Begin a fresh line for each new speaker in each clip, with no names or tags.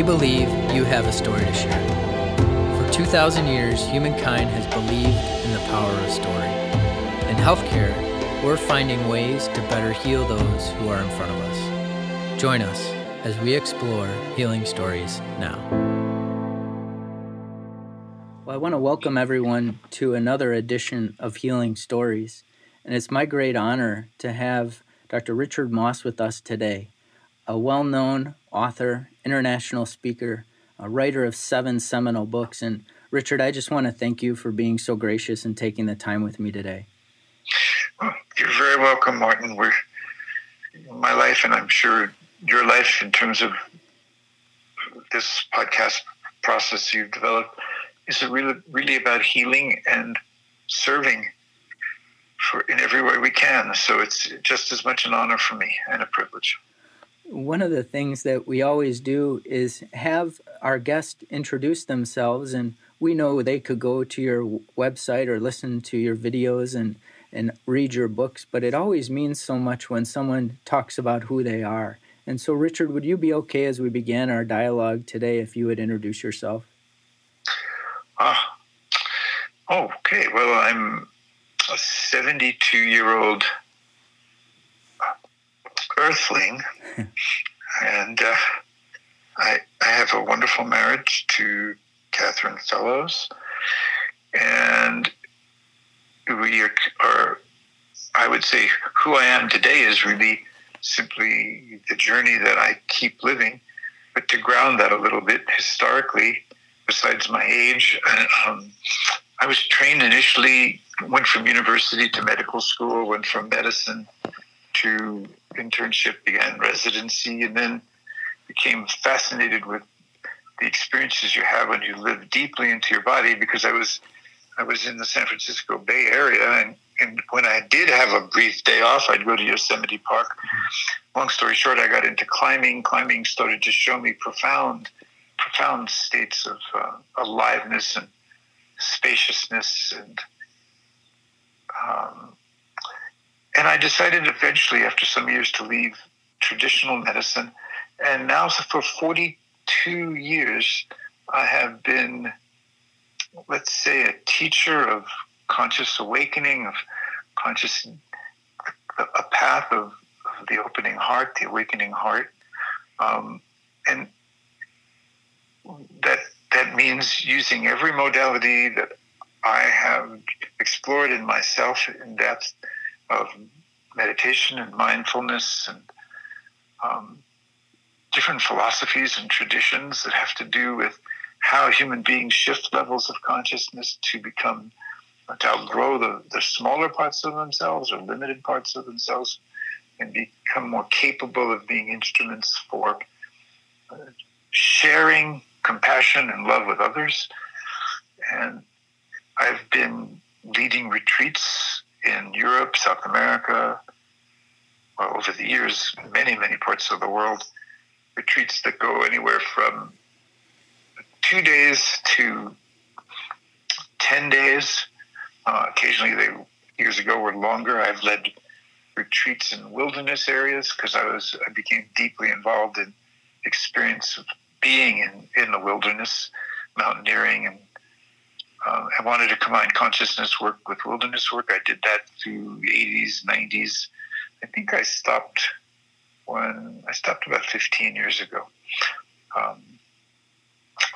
We believe you have a story to share. For 2,000 years, humankind has believed in the power of story. In healthcare, we're finding ways to better heal those who are in front of us. Join us as we explore healing stories now. Well, I want to welcome everyone to another edition of Healing Stories. And it's my great honor to have Dr. Richard Moss with us today, a well known author, international speaker, a writer of seven seminal books. And Richard, I just want to thank you for being so gracious and taking the time with me today.
Well, you're very welcome, Martin. We're my life, and I'm sure your life, in terms of this podcast process you've developed, is really really about healing and serving for in every way we can. So it's just as much an honor for me and a privilege.
One of the things that we always do is have our guest introduce themselves, and we know they could go to your website or listen to your videos and and read your books, but it always means so much when someone talks about who they are. And so, Richard, would you be okay as we begin our dialogue today if you would introduce yourself?
Uh, okay. Well, I'm a 72 year old earthling, and uh, I, I have a wonderful marriage to Catherine Fellows, and we are, are, I would say, who I am today is really simply the journey that I keep living. But to ground that a little bit historically, besides my age, um, I was trained initially, went from university to medical school, went from medicine to internship, began residency, and then became fascinated with the experiences you have when you live deeply into your body because I was I was in the San Francisco Bay Area and, and when I did have a brief day off I'd go to Yosemite Park. Long story short, I got into climbing. Climbing started to show me profound profound states of uh, aliveness and spaciousness and um, and I decided eventually after some years to leave traditional medicine. And now for 42 years I have been let's say a teacher of conscious awakening of conscious a path of, the opening heart the awakening heart. Um, and that that means using every modality that I have explored in myself in depth of meditation and mindfulness and um, different philosophies and traditions that have to do with how human beings shift levels of consciousness to become to outgrow the, the smaller parts of themselves or limited parts of themselves and become more capable of being instruments for uh, sharing compassion and love with others. And I've been leading retreats in Europe, South America, well, over the years, many, many parts of the world. Retreats that go anywhere from two days to 10 days. Uh, occasionally, they years ago were longer. I've led retreats in wilderness areas because I was I became deeply involved in experience of being in, in the wilderness, mountaineering, and uh, I wanted to combine consciousness work with wilderness work. I did that through the 80s, 90s. I think I stopped when I stopped about 15 years ago. Um,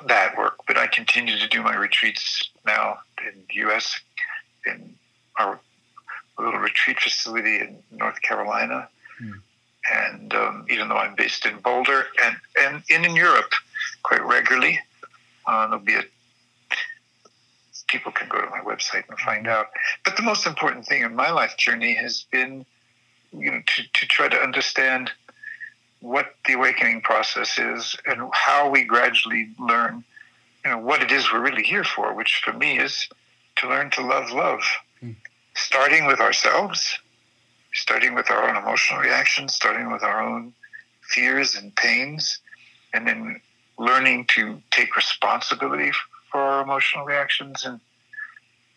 that work, but I continue to do my retreats now in the U.S. in our little retreat facility in North Carolina. Mm and um, even though I'm based in Boulder and, and in, in Europe quite regularly, uh, there'll be a people can go to my website and find out. But the most important thing in my life journey has been, you know, to, to try to understand what the awakening process is and how we gradually learn, you know, what it is we're really here for. Which for me is to learn to love love, mm. starting with ourselves starting with our own emotional reactions, starting with our own fears and pains, and then learning to take responsibility for our emotional reactions and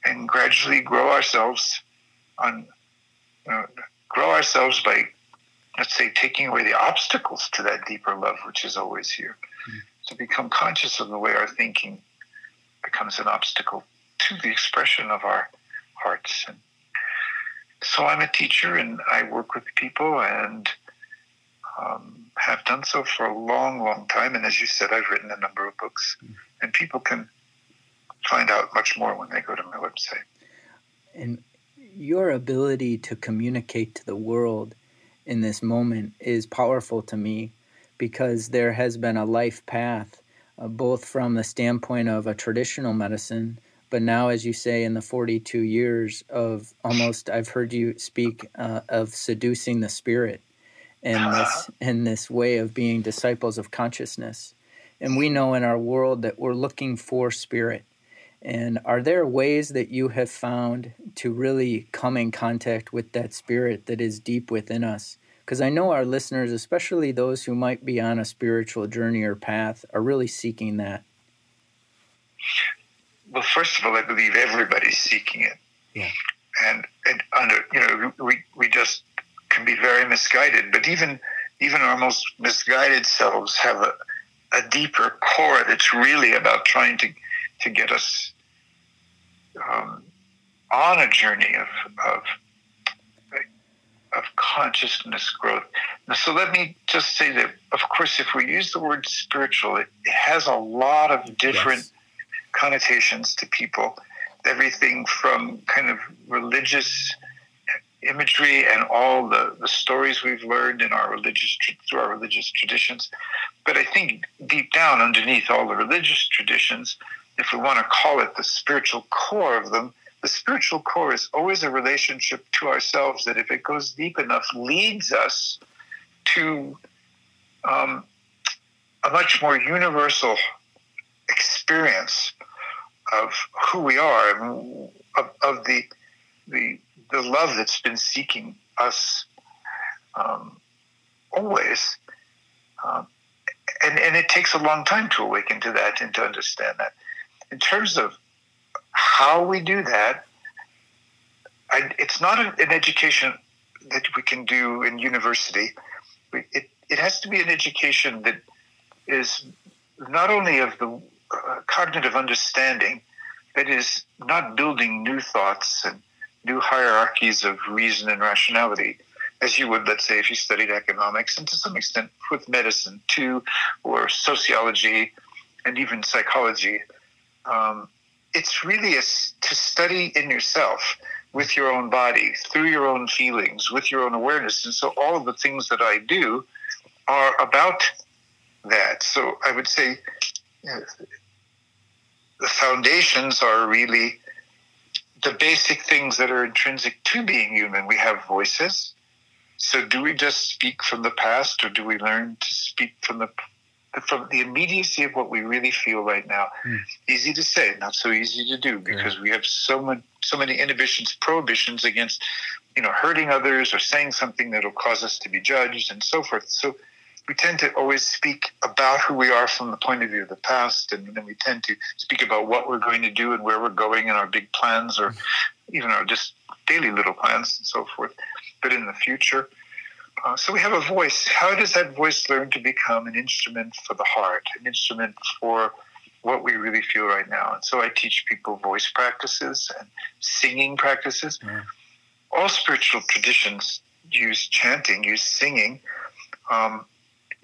and gradually grow ourselves on you know, grow ourselves by let's say taking away the obstacles to that deeper love which is always here mm-hmm. to become conscious of the way our thinking becomes an obstacle to the expression of our hearts. And so I'm a teacher and I work with people and um, have done so for a long, long time. And as you said, I've written a number of books, mm. and people can find out much more when they go to my website.
And your ability to communicate to the world in this moment is powerful to me because there has been a life path, uh, both from the standpoint of a traditional medicine, but now, as you say, in the 42 years of almost, I've heard you speak uh, of seducing the spirit in this in this way of being disciples of consciousness. And we know in our world that we're looking for spirit. And are there ways that you have found to really come in contact with that spirit that is deep within us? Because I know our listeners, especially those who might be on a spiritual journey or path, are really seeking that.
Well, first of all, I believe everybody's seeking it.
Yeah.
And, and under, you know, we, we just can be very misguided. But even even our most misguided selves have a, a deeper core that's really about trying to to get us um, on a journey of, of of consciousness growth. So let me just say that, of course, if we use the word spiritual, it, has a lot of different yes. connotations to people. Everything from kind of religious imagery and all the, the stories we've learned in our religious through our religious traditions. But I think deep down underneath all the religious traditions, if we want to call it the spiritual core of them, the spiritual core is always a relationship to ourselves that, if it goes deep enough, leads us to um, a much more universal experience of who we are, of, of the the the love that's been seeking us um, always. Um, and, and it takes a long time to awaken to that and to understand that. In terms of how we do that, I, it's not an education that we can do in university. It, it has to be an education that is not only of the uh, cognitive understanding, that is not building new thoughts and new hierarchies of reason and rationality, as you would, let's say, if you studied economics, and to some extent with medicine too, or sociology, and even psychology. Um, it's really a, to study in yourself with your own body, through your own feelings, with your own awareness. And so all of the things that I do are about that. So I would say uh, the foundations are really the basic things that are intrinsic to being human. We have voices. So, do we just speak from the past, or do we learn to speak from the from the immediacy of what we really feel right now? Mm. Easy to say, not so easy to do, because yeah. we have so many so many inhibitions, prohibitions against, you know, hurting others or saying something that will cause us to be judged and so forth. So, we tend to always speak about who we are from the point of view of the past, and then we tend to speak about what we're going to do and where we're going and our big plans, or even our just daily little plans and so forth. But in the future, uh, so we have a voice. How does that voice learn to become an instrument for the heart, an instrument for what we really feel right now? And so I teach people voice practices and singing practices. Mm. All spiritual traditions use chanting, use singing. Um,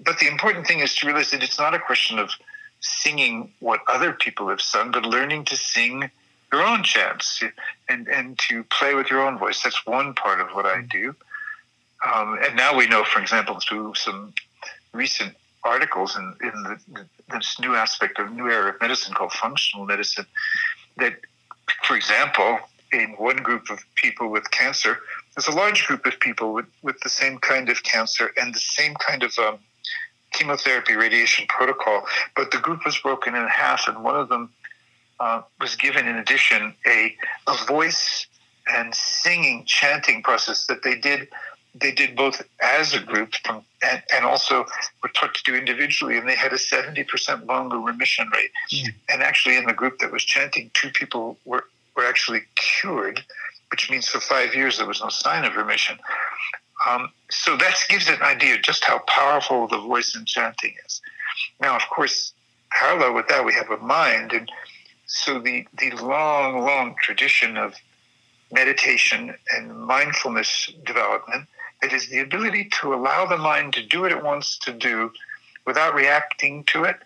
but the important thing is to realize that it's not a question of singing what other people have sung, but learning to sing your own chants and, and to play with your own voice. That's one part of what I do. Um, and now we know, for example, through some recent articles in, in the, this new aspect of new era of medicine called functional medicine, that, for example, in one group of people with cancer, there's a large group of people with, with the same kind of cancer and the same kind of um, chemotherapy radiation protocol, but the group was broken in half, and one of them uh, was given, in addition, a, a voice and singing, chanting process that they did. They did both as a group from, and, and also were taught to do individually, and they had a 70% longer remission rate. Mm. And actually, in the group that was chanting, two people were, were actually cured, which means for five years there was no sign of remission. Um, so that gives an idea just how powerful the voice and chanting is. Now, of course, parallel with that, we have a mind. And so the, the long, long tradition of meditation and mindfulness development, it is the ability to allow the mind to do what it wants to do without reacting to it.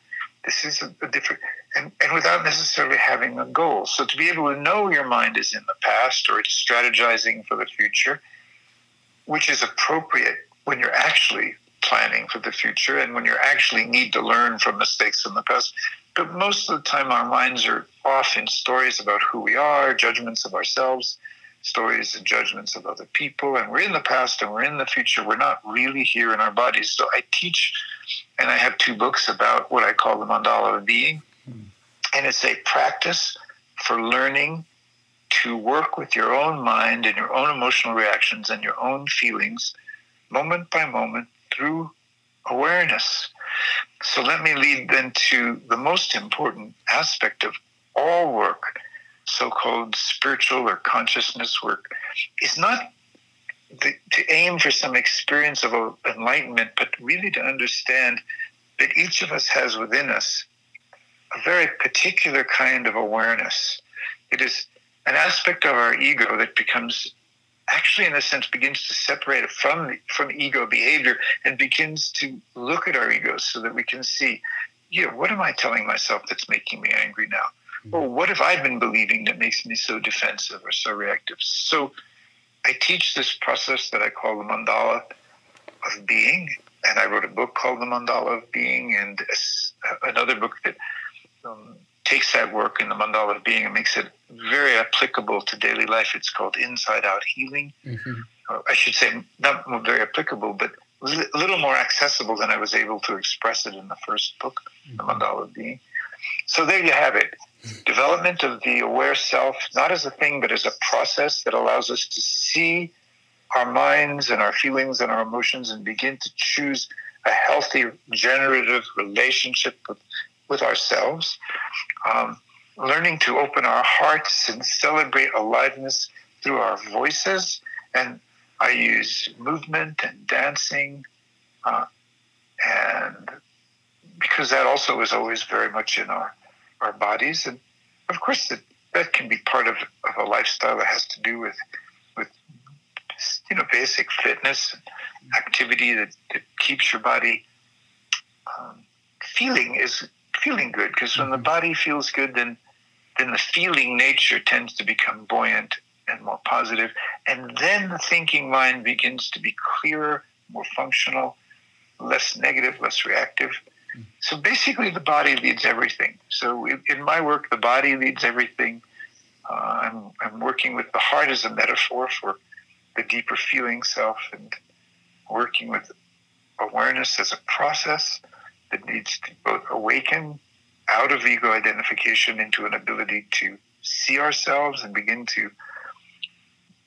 This is a, a different, and, and without necessarily having a goal. So to be able to know your mind is in the past or it's strategizing for the future, which is appropriate when you're actually planning for the future and when you actually need to learn from mistakes in the past. But most of the time, our minds are off in stories about who we are, judgments of ourselves, stories and judgments of other people. And we're in the past and we're in the future. We're not really here in our bodies. So I teach, and I have two books about what I call the mandala of being. Hmm. And it's a practice for learning to work with your own mind and your own emotional reactions and your own feelings moment by moment through awareness. So let me lead then to the most important aspect of all work, so called spiritual or consciousness work, is not the, to aim for some experience of enlightenment, but really to understand that each of us has within us a very particular kind of awareness. It is an aspect of our ego that becomes actually in a sense begins to separate it from from ego behavior and begins to look at our egos so that we can see yeah what am i telling myself that's making me angry now or what have i been believing that makes me so defensive or so reactive so i teach this process that i call the mandala of being and i wrote a book called the mandala of being and another book that um, takes that work in the mandala of being and makes it very applicable to daily life. It's called Inside Out Healing. Mm-hmm. I should say, not very applicable, but a little more accessible than I was able to express it in the first book, mm-hmm. The Mandala of Being. So there you have it. Development of the aware self, not as a thing, but as a process that allows us to see our minds and our feelings and our emotions and begin to choose a healthy, generative relationship with with ourselves, um, learning to open our hearts and celebrate aliveness through our voices. And I use movement and dancing, uh, and because that also is always very much in our, our bodies. And of course, that, that can be part of, of a lifestyle that has to do with, with you know, basic fitness and activity that, that keeps your body um, feeling is feeling good because when the mm-hmm. body feels good, then then the feeling nature tends to become buoyant and more positive, and then the thinking mind begins to be clearer, more functional, less negative, less reactive. So basically, the body leads everything. So in my work, the body leads everything. Uh, I'm, I'm working with the heart as a metaphor for the deeper feeling self and working with awareness as a process that needs to both awaken out of ego identification into an ability to see ourselves and begin to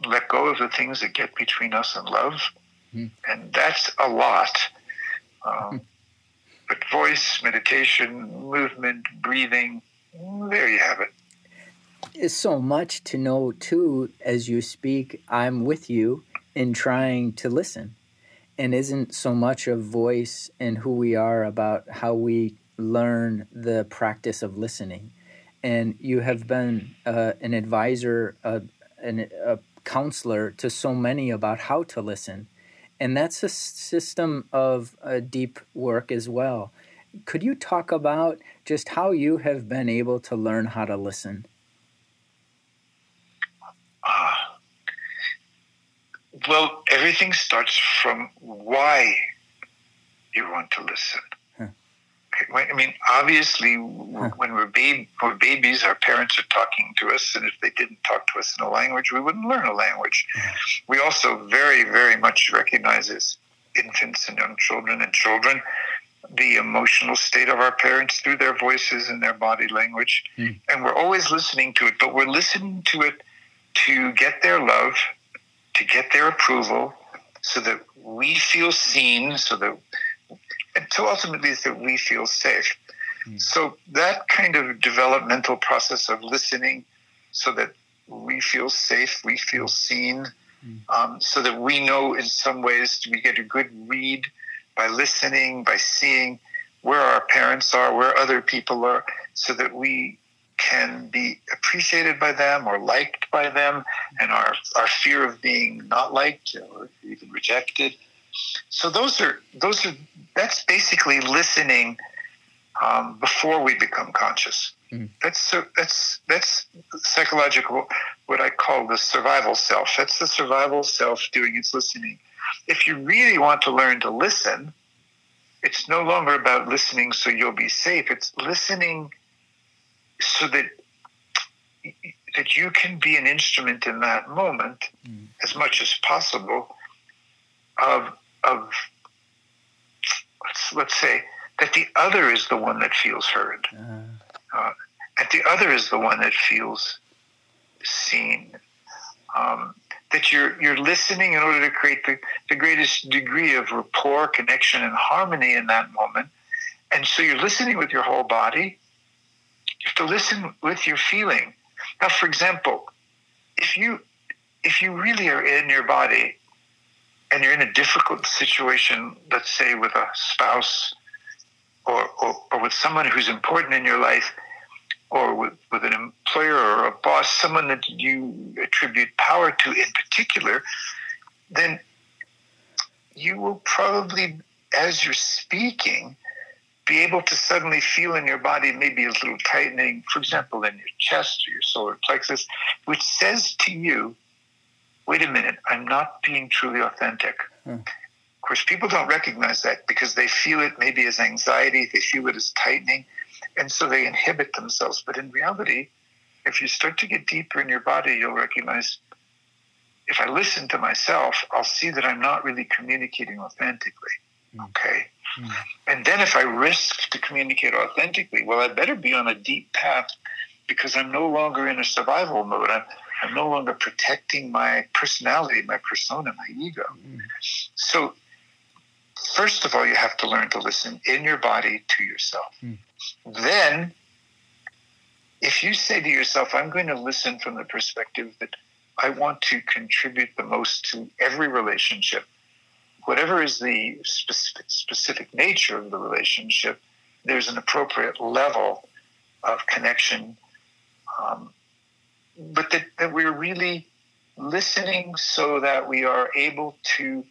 let go of the things that get between us and love. Mm. And that's a lot. Um, but voice, meditation, movement, breathing, there you have it.
It's so much to know, too, as you speak. I'm with you in trying to listen and isn't so much of voice and who we are about how we learn the practice of listening. And you have been uh, an advisor, uh, an, a counselor to so many about how to listen. And that's a system of uh, deep work as well. Could you talk about just how you have been able to learn how to listen?
Well, everything starts from why you want to listen. I mean, obviously, when we're, babe, we're babies, our parents are talking to us, and if they didn't talk to us in a language, we wouldn't learn a language. We also very, very much recognize as infants and young children and children the emotional state of our parents through their voices and their body language. Mm. And we're always listening to it, but we're listening to it to get their love to get their approval so that we feel seen, so that and so ultimately so that we feel safe. Mm. So that kind of developmental process of listening so that we feel safe, we feel seen, mm. um, so that we know in some ways we get a good read by listening, by seeing. where our parents are, where other people are, so that we can be appreciated by them or liked by them, and our, our fear of being not liked or even rejected. So those are those are that's basically listening um, before we become conscious. Mm. That's that's that's psychological. What I call the survival self. That's the survival self doing its listening. If you really want to learn to listen, it's no longer about listening so you'll be safe. It's listening so that that you can be an instrument in that moment mm. as much as possible of of let's, let's say that the other is the one that feels heard uh. Uh, and the other is the one that feels seen um, that you're you're listening in order to create the, the greatest degree of rapport connection and harmony in that moment and so you're listening with your whole body you have to listen with your feeling. Now, for example, if you if you really are in your body and you're in a difficult situation, let's say with a spouse or, or, or with someone who's important in your life, or with, with an employer or a boss, someone that you attribute power to in particular, then you will probably, as you're speaking, be able to suddenly feel in your body maybe a little tightening, for example, in your chest or your solar plexus, which says to you, wait a minute, I'm not being truly authentic. Hmm. Of course, people don't recognize that because they feel it maybe as anxiety, they feel it as tightening, and so they inhibit themselves. But in reality, if you start to get deeper in your body, you'll recognize if I listen to myself, I'll see that I'm not really communicating authentically. Hmm. Okay. Mm. And then if I risk to communicate authentically, well, I better be on a deep path because I'm no longer in a survival mode. I'm, I'm no longer protecting my personality, my persona, my ego. Mm. So, first of all, you have to learn to listen in your body to yourself. Mm. Then, if you say to yourself, I'm going to listen from the perspective that I want to contribute the most to every relationship whatever is the specific, specific nature of the relationship, there's an appropriate level of connection. Um, but that, that we're really listening so that we are able to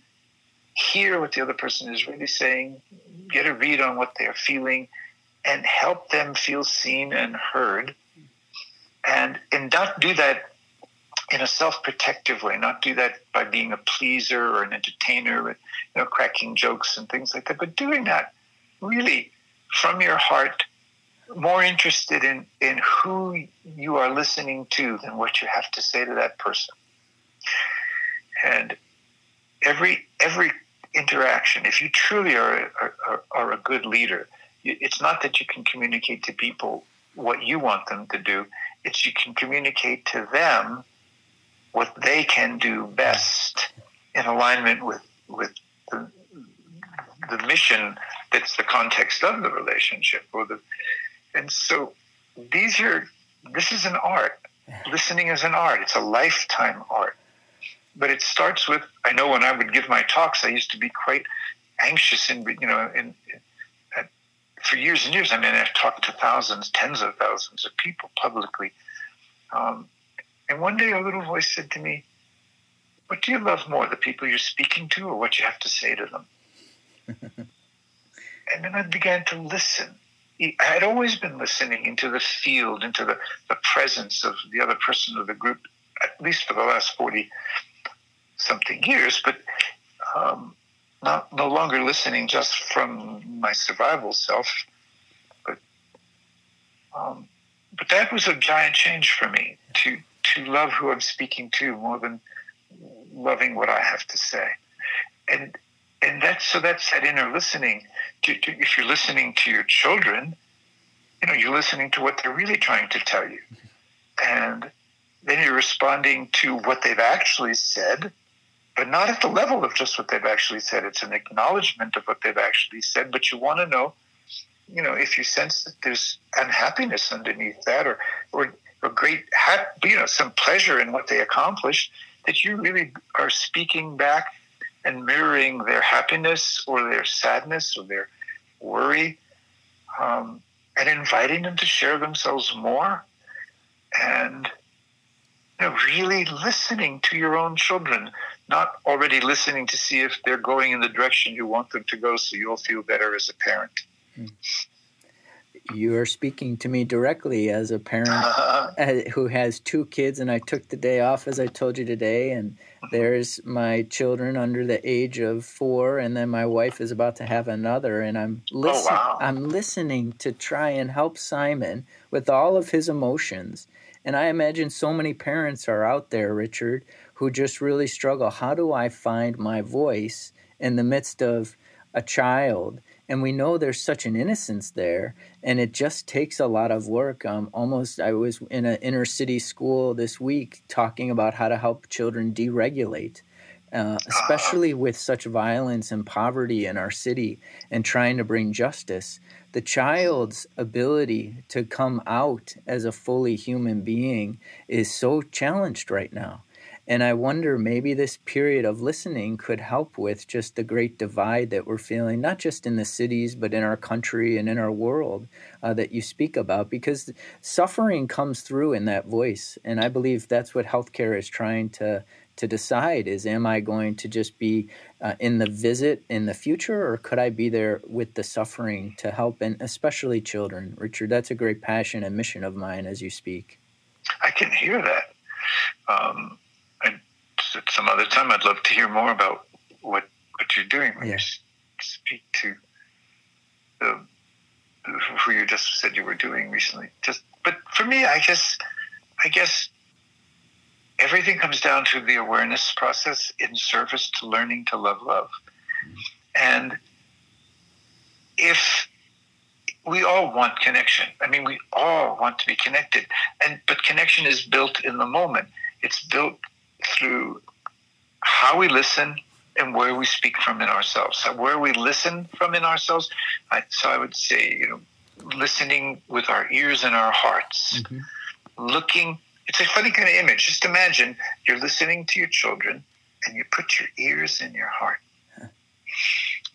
hear what the other person is really saying, get a read on what they're feeling, and help them feel seen and heard. And, and not do that in a self-protective way, not do that by being a pleaser or an entertainer with you know cracking jokes and things like that, but doing that really from your heart, more interested in in who you are listening to than what you have to say to that person. And every every interaction, if you truly are are, are a good leader, it's not that you can communicate to people what you want them to do. It's you can communicate to them what they can do best in alignment with with the, the mission that's the context of the relationship or the and so these are this is an art listening is an art it's a lifetime art but it starts with i know when i would give my talks i used to be quite anxious and you know in, in for years and years i mean i've talked to thousands tens of thousands of people publicly um, and one day a little voice said to me, What do you love more, the people you're speaking to or what you have to say to them? and then I began to listen. I had always been listening into the field, into the, the presence of the other person of the group, at least for the last 40 something years, but um, not no longer listening just from my survival self, but um, but that was a giant change for me to to love who I'm speaking to more than loving what I have to say. And and that's so that's that inner listening. To, to, if you're listening to your children, you know you're listening to what they're really trying to tell you, and then you're responding to what they've actually said, but not at the level of just what they've actually said. It's an acknowledgement of what they've actually said, but you want to know, you know, if you sense that there's unhappiness underneath that, or or a great, you know, some pleasure in what they accomplished, that you really are speaking back and mirroring their happiness or their sadness or their worry. um, and inviting them to share themselves more and you know, really listening to your own children, not already listening to see if they're going in the direction you want them to go so you'll feel better as a parent. Hmm
you are speaking to me directly as a parent uh, who has two kids and i took the day off as i told you today and there's my children under the age of four and then my wife is about to have another and i'm listening oh, wow. i'm listening to try and help simon with all of his emotions. And i imagine so many parents are out there richard who just really struggle. How do i find my voice in the midst of a child and we know there's such an innocence there and it just takes a lot of work. Um, almost i was in an inner city school this week talking about how to help children deregulate uh, especially with such violence and poverty in our city and trying to bring justice. The child's ability to come out as a fully human being is so challenged right now and I wonder maybe this period of listening could help with just the great divide that we're feeling, not just in the cities, but in our country and in our world uh, that you speak about, because suffering comes through in that voice. And I believe that's what healthcare is trying to. To decide is, am I going to just be uh, in the visit in the future, or could I be there with the suffering to help, and especially children? Richard, that's a great passion and mission of mine as you speak.
I can hear that. Um, some other time, I'd love to hear more about what what you're doing when yeah. you speak to the who you just said you were doing recently. Just, but for me, I guess, I guess everything comes down to the awareness process in service to learning to love love, and if we all want connection. I mean, we all want to be connected, and but connection is built in the moment. It's built through how we listen and where we speak from in ourselves. So where we listen from in ourselves, I, so I would say, you know, listening with our ears and our hearts, mm-hmm. looking. It's a funny kind of image. Just imagine you're listening to your children and you put your ears in your heart.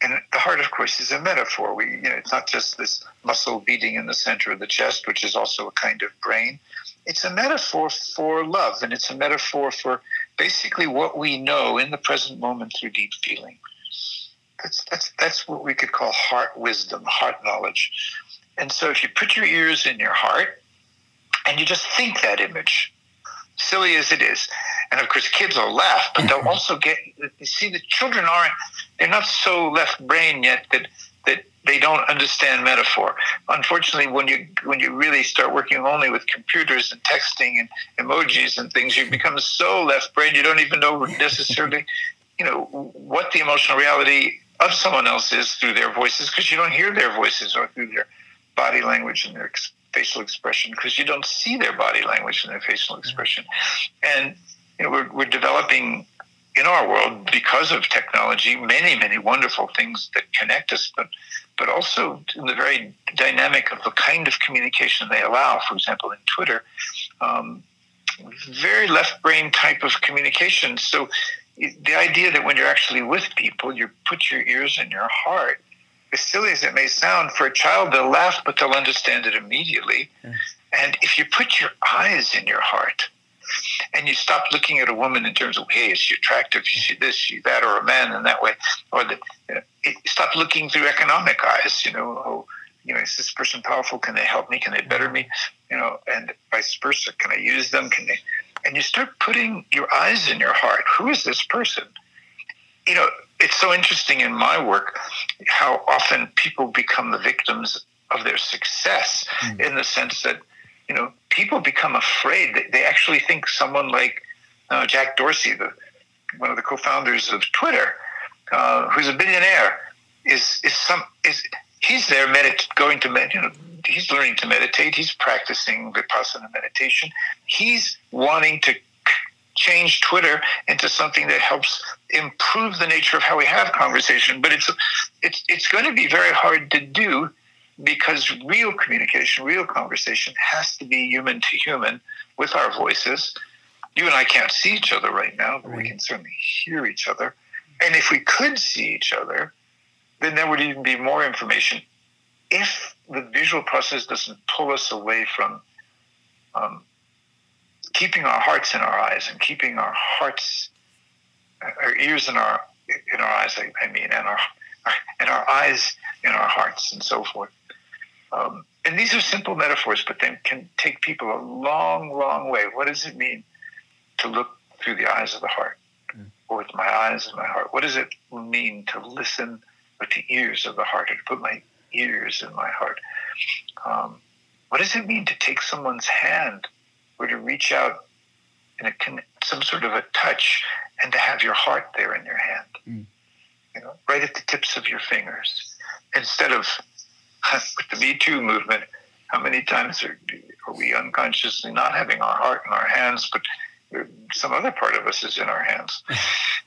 And the heart, of course, is a metaphor. We, you know, it's not just this muscle beating in the center of the chest, which is also a kind of brain. It's a metaphor for love, and it's a metaphor for basically what we know in the present moment through deep feeling. That's, that's, that's what we could call heart wisdom, heart knowledge. And so if you put your ears in your heart and you just think that image, silly as it is, and of course kids will laugh, but they'll mm-hmm. also get, you see, the children aren't, they're not so left brain yet that, that they don't understand metaphor. Unfortunately, when you when you really start working only with computers and texting and emojis and things, you become so left brain you don't even know necessarily, you know, what the emotional reality of someone else is through their voices because you don't hear their voices or through their body language and their ex- facial expression because you don't see their body language and their facial expression. And you know, we're we're developing in our world because of technology many many wonderful things that connect us, but but also in the very dynamic of the kind of communication they allow. For example, in Twitter, um, very left brain type of communication. So the idea that when you're actually with people, you put your ears in your heart. As silly as it may sound, for a child, they'll laugh, but they'll understand it immediately. And if you put your eyes in your heart, and you stop looking at a woman in terms of, hey, is she attractive? Is she this, she that, or a man in that way, or the, you know, it, stop looking through economic eyes. You know, oh, you know, is this person powerful? Can they help me? Can they better me? You know, and vice versa. Can I use them? Can they? And you start putting your eyes in your heart. Who is this person? You know, it's so interesting in my work how often people become the victims of their success mm. in the sense that you know people become afraid. They, they actually think someone like uh, Jack Dorsey, the one of the co-founders of Twitter, uh, who's a billionaire, is is some is he's there medit going to med, you know he's learning to meditate. He's practicing vipassana meditation. He's wanting to change Twitter into something that helps improve the nature of how we have conversation. But it's it's it's going to be very hard to do because real communication, real conversation has to be human to human with our voices. You and I can't see each other right now, but we can certainly hear each other. And if we could see each other, then there would even be more information. If the visual process doesn't pull us away from um, keeping our hearts in our eyes and keeping our hearts, our ears in our in our eyes. I, I mean, and our and our eyes in our hearts, and so forth. Um, and these are simple metaphors, but they can take people a long, long way. What does it mean to look through the eyes of the heart, mm. or with my eyes in my heart? What does it mean to listen with the ears of the heart, or to put my ears in my heart? Um, what does it mean to take someone's hand, or to reach out in a some sort of a touch, and to have your heart there in your hand, mm. you know, right at the tips of your fingers, instead of the Me Too movement, how many times are, are we unconsciously not having our heart in our hands, but some other part of us is in our hands?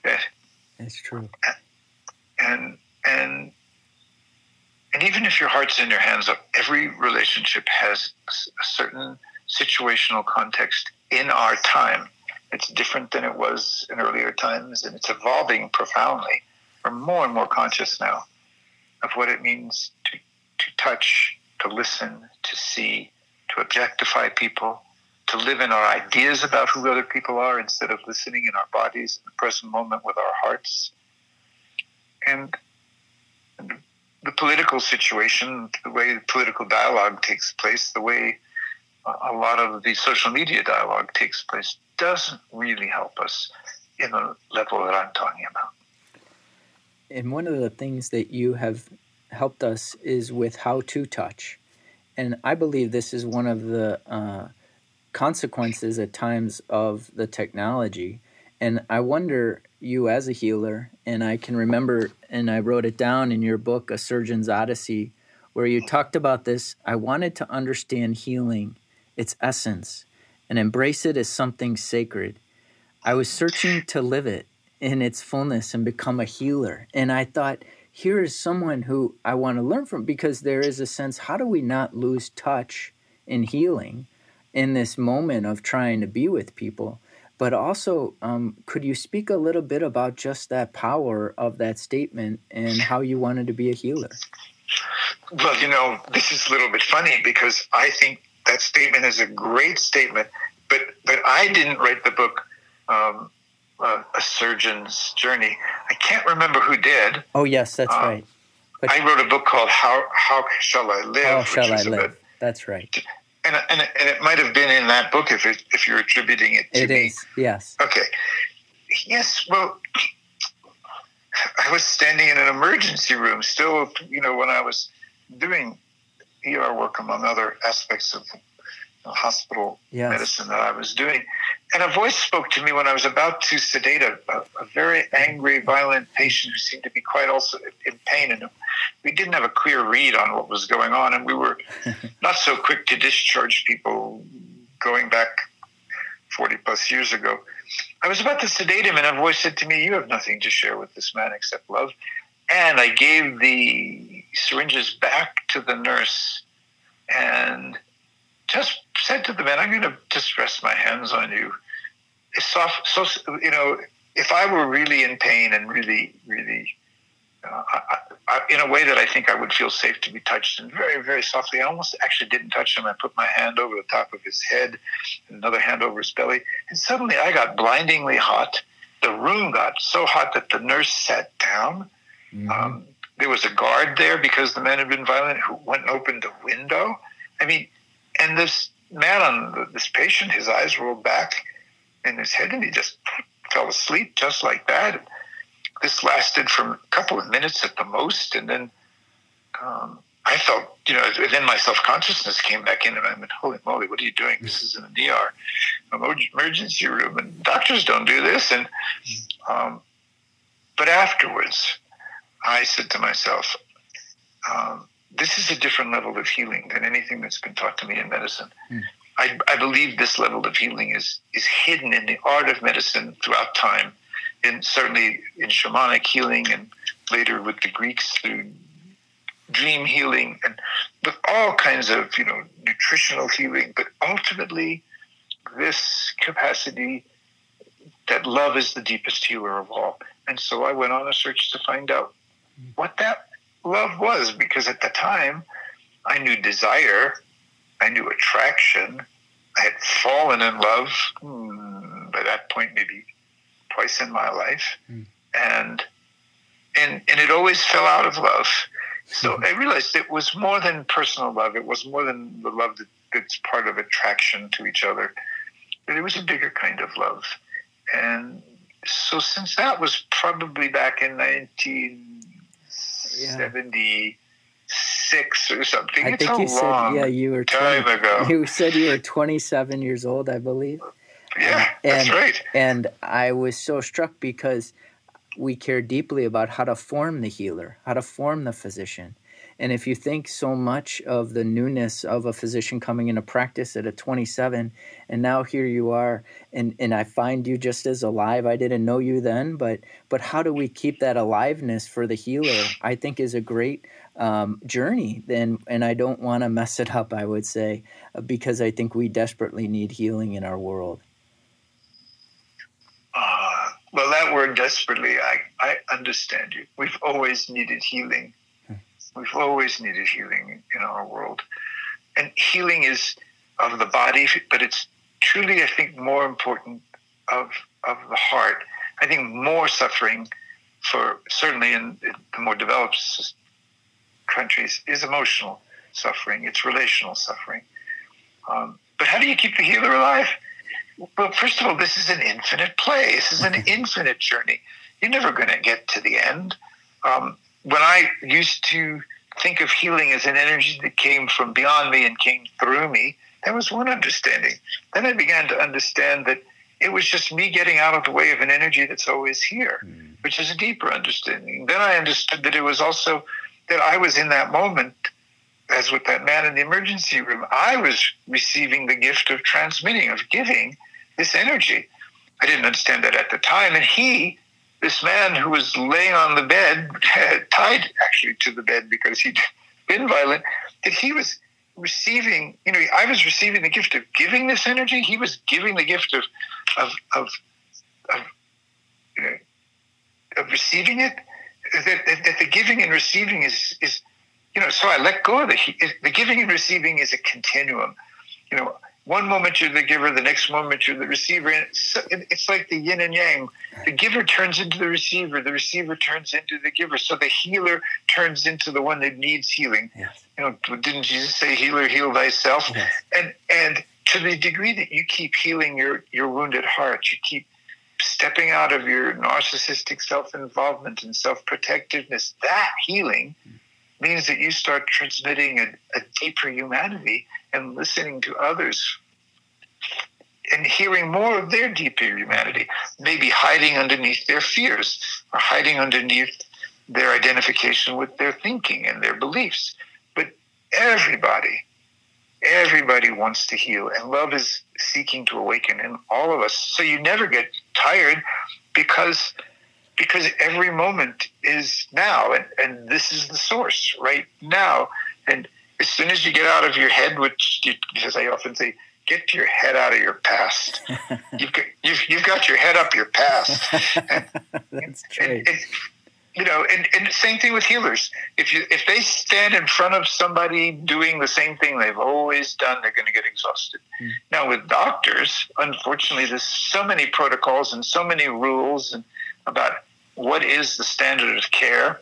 Eh, That's true.
And and and even if your heart's in your hands, every relationship has a certain situational context in our time. It's different than it was in earlier times, and it's evolving profoundly. We're more and more conscious now of what it means to to touch, to listen, to see, to objectify people, to live in our ideas about who other people are instead of listening in our bodies in the present moment with our hearts. And, the political situation, the way political dialogue takes place, the way a lot of the social media dialogue takes place, doesn't really help us in the level that I'm talking about.
And one of the things that you have helped us is with how to touch. And I believe this is one of the uh, consequences at times of the technology. And I wonder, you as a healer, and I can remember, and I wrote it down in your book, A Surgeon's Odyssey, where you talked about this. I wanted to understand healing, its essence, and embrace it as something sacred. I was searching to live it in its fullness and become a healer. And I thought, here is someone who I want to learn from because there is a sense how do we not lose touch in healing in this moment of trying to be with people? But also, um, could you speak a little bit about just that power of that statement and how you wanted to be a healer?
Well, you know, this is a little bit funny because I think that statement is a great statement, but but I didn't write the book um, uh, a surgeon's journey. I can't remember who did.
Oh yes, that's um, right.
But I wrote a book called "How How Shall I Live?"
How shall I live? that's right.
And, and, and it might have been in that book if it, if you're attributing it to
it
me.
It is. Yes.
Okay. Yes. Well, I was standing in an emergency room still. You know, when I was doing ER work among other aspects of hospital yes. medicine that I was doing. And a voice spoke to me when I was about to sedate a, a, a, very angry, violent patient who seemed to be quite also in pain. And we didn't have a clear read on what was going on. And we were not so quick to discharge people going back 40 plus years ago. I was about to sedate him, and a voice said to me, You have nothing to share with this man except love. And I gave the syringes back to the nurse. And just said to the man, I'm going to just rest my hands on you. Soft, so, you know, if I were really in pain and really, really, uh, I, I, in a way that I think I would feel safe to be touched, and very, very softly, I almost actually didn't touch him. I put my hand over the top of his head, and another hand over his belly, and suddenly I got blindingly hot. The room got so hot that the nurse sat down. Mm-hmm. Um, there was a guard there because the man had been violent who went and opened the window. I mean, and this man on this patient, his eyes rolled back in his head and he just fell asleep just like that. This lasted for a couple of minutes at the most. And then um, I felt, you know, then my self consciousness came back in and I went, holy moly, what are you doing? This is in an ER, emergency room, and doctors don't do this. And, um, but afterwards, I said to myself, um, this is a different level of healing than anything that's been taught to me in medicine. Mm. I, I, believe this level of healing is is hidden in the art of medicine throughout time, and certainly in shamanic healing, and later with the Greeks through dream healing, and with all kinds of you know nutritional healing. But ultimately, this capacity that love is the deepest healer of all. And so I went on a search to find out what that love was because at the time I knew desire, I knew attraction. I had fallen in love hmm, by that point, maybe twice in my life, mm. and and and it always fell out of love. So mm-hmm. I realized it was more than personal love. It was more than the love that, that's part of attraction to each other. But it was a bigger kind of love, and so since that was probably back in 1976 or something,
I
it's
think you said yeah you were
20, time ago.
You said you were 27 years old, I believe.
Yeah, and, that's right.
And I was so struck because we care deeply about how to form the healer, how to form the physician. And if you think so much of the newness of a physician coming into practice at a 27, and now here you are, and, and I find you just as alive. I didn't know you then, but but how do we keep that aliveness for the healer? I think is a great um, journey. Then, and I don't want to mess it up. I would say uh, because I think we desperately need healing in our world.
Uh, well, that word desperately, I, I understand you. We've always needed healing We've always needed healing in our world. And healing is of the body, but it's truly, I think, more important of, of the heart. I think more suffering for certainly in, in the more developed countries is emotional suffering, it's relational suffering. Um, but how do you keep the healer alive? Well, first of all, this is an infinite play. This is an infinite journey. You're never going to get to the end. Um, when I used to think of healing as an energy that came from beyond me and came through me, that was one understanding. Then I began to understand that it was just me getting out of the way of an energy that's always here, mm. which is a deeper understanding. Then I understood that it was also that I was in that moment, as with that man in the emergency room, I was receiving the gift of transmitting, of giving this energy. I didn't understand that at the time. And he this man who was laying on the bed, tied actually to the bed because he'd been violent, that he was receiving, you know, I was receiving the gift of giving this energy. He was giving the gift of, of, of, of, you know, of receiving it. That, that, that, the giving and receiving is, is, you know, so I let go of the, the giving and receiving is a continuum. You know, one moment you're the giver, the next moment you're the receiver. And it's, it's like the yin and yang. The giver turns into the receiver, the receiver turns into the giver. So the healer turns into the one that needs healing. Yes. You know, didn't Jesus say, "Healer, heal thyself"? Yes. And and to the degree that you keep healing your your wounded heart, you keep stepping out of your narcissistic self-involvement and self-protectiveness. That healing. Means that you start transmitting a, a deeper humanity and listening to others and hearing more of their deeper humanity, maybe hiding underneath their fears or hiding underneath their identification with their thinking and their beliefs. But everybody, everybody wants to heal, and love is seeking to awaken in all of us. So you never get tired because because every moment is now and, and this is the source right now. And as soon as you get out of your head which you, as i often say get your head out of your past. You've, got, you've, you've got your head up your past.
And, that's true. and, and,
you know and, and same thing with healers if you if they stand in front of somebody doing the same thing they've always done they're going to get exhausted mm. now with doctors unfortunately there's so many protocols and so many rules and about what is the standard of care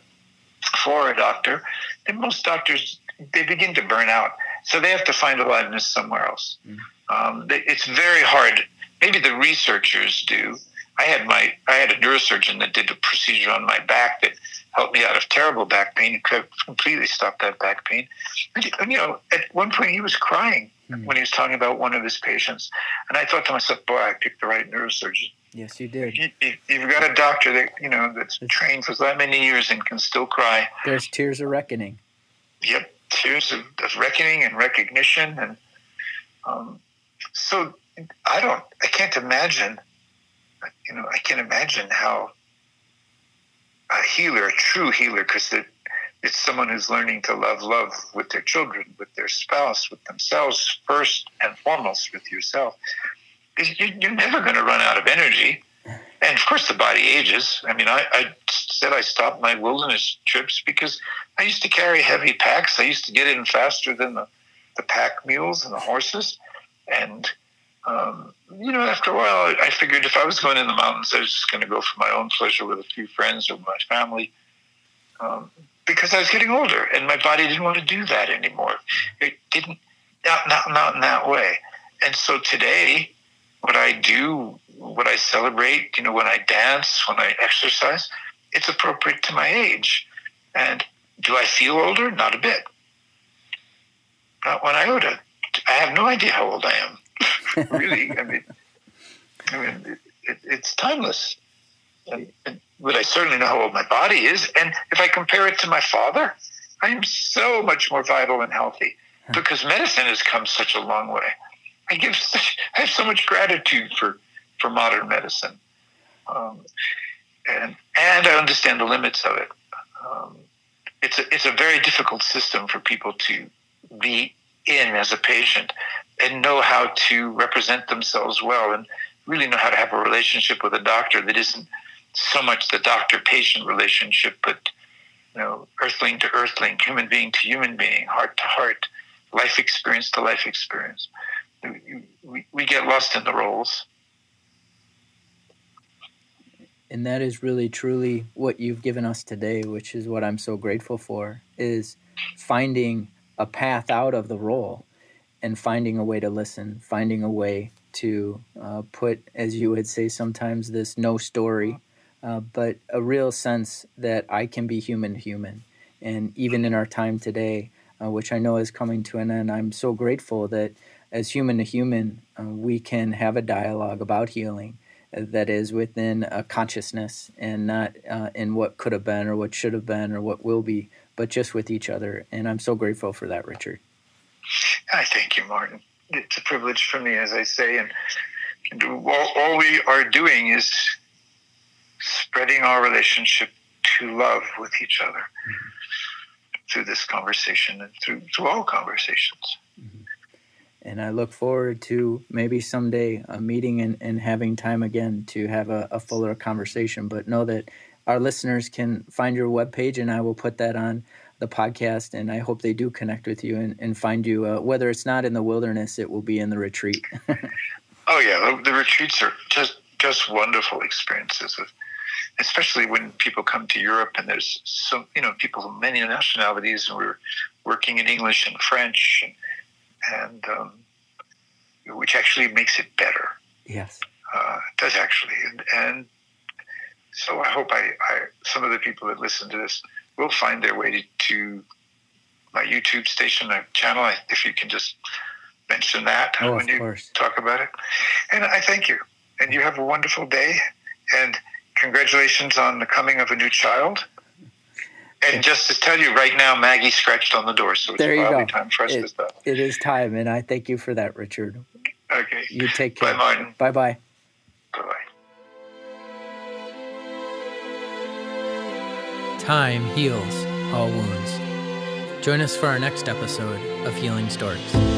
for a doctor, and most doctors they begin to burn out, so they have to find aliveness somewhere else. Mm. Um, it's very hard. Maybe the researchers do. I had my I had a neurosurgeon that did a procedure on my back that helped me out of terrible back pain. It could completely stop that back pain. And, you know, at one point he was crying mm. when he was talking about one of his patients, and I thought to myself, "Boy, I picked the right neurosurgeon."
Yes, you did.
You, have got a doctor that you know that's trained for that many years and can still cry.
There's tears of reckoning.
Yep, tears of, of reckoning and recognition, and um, so I don't. I can't imagine. You know, I can't imagine how a healer, a true healer, because it, it's someone who's learning to love love with their children, with their spouse, with themselves first and foremost, with yourself you're never going to run out of energy. And of course, the body ages. I mean, I, I, said I stopped my wilderness trips because I used to carry heavy packs. I used to get in faster than the, the pack mules and the horses. And, um, you know, after a while, I figured if I was going in the mountains, I was just going to go for my own pleasure with a few friends or my family. Um, because I was getting older and my body didn't want to do that anymore. It didn't, not, not, not in that way. And so today, what I do, what I celebrate, you know, when I dance, when I exercise, it's appropriate to my age. And do I feel older? Not a bit. Not one iota. I have no idea how old I am. really, I mean, I mean, it, it, it's timeless. And, and, but I certainly know how old my body is. And if I compare it to my father, I am so much more vital and healthy because medicine has come such a long way. I give such, I have so much gratitude for, for modern medicine. Um, and, and I understand the limits of it. Um, it's a, it's a very difficult system for people to be in as a patient and know how to represent themselves well and really know how to have a relationship with a doctor that isn't so much the doctor patient relationship, but you know, earthling to earthling, human being to human being, heart to heart, life experience to life experience. We, we get lost in the roles.
And that is really truly what you've given us today, which is what I'm so grateful for, is finding a path out of the role and finding a way to listen, finding a way to uh, put, as you would say sometimes, this no story uh, but a real sense that I can be human to human. And even in our time today, uh, which I know is coming to an end, I'm so grateful that as human to human, uh, we can have a dialogue about healing that is within a consciousness and not uh, in what could have been or what should have been or what will be, but just with each other. And I'm so grateful for that, Richard.
I thank you, Martin. It's a privilege for me, as I say, and, and all, all we are doing is spreading our relationship to love with each other through this conversation and through, through all conversations. Mm-hmm.
And I look forward to maybe someday a meeting and, and having time again to have a, a fuller conversation. But know that our listeners can find your webpage, and I will put that on the podcast. And I hope they do connect with you and, and find you. Uh, whether it's not in the wilderness, it will be in the retreat.
oh yeah, the, the retreats are just just wonderful experiences of especially when people come to Europe and there's so you know people of many nationalities and we're working in English and French and, and um, which actually makes it better.
Yes,
uh, it does actually, and, and so I hope I, I, some of the people that listen to this will find their way to, my YouTube station, my channel. If you can just mention that
oh,
when you
course.
talk about it, and I thank you, and you have a wonderful day, and congratulations on the coming of a new child. And just to tell you right now, Maggie scratched on the door, so it's
there
probably time for us
it,
to stop.
It is time, and I thank you for that, Richard.
Okay.
You take care.
Bye, Martin. Bye. Bye
Time heals all wounds. Join us for our next episode of Healing Stories.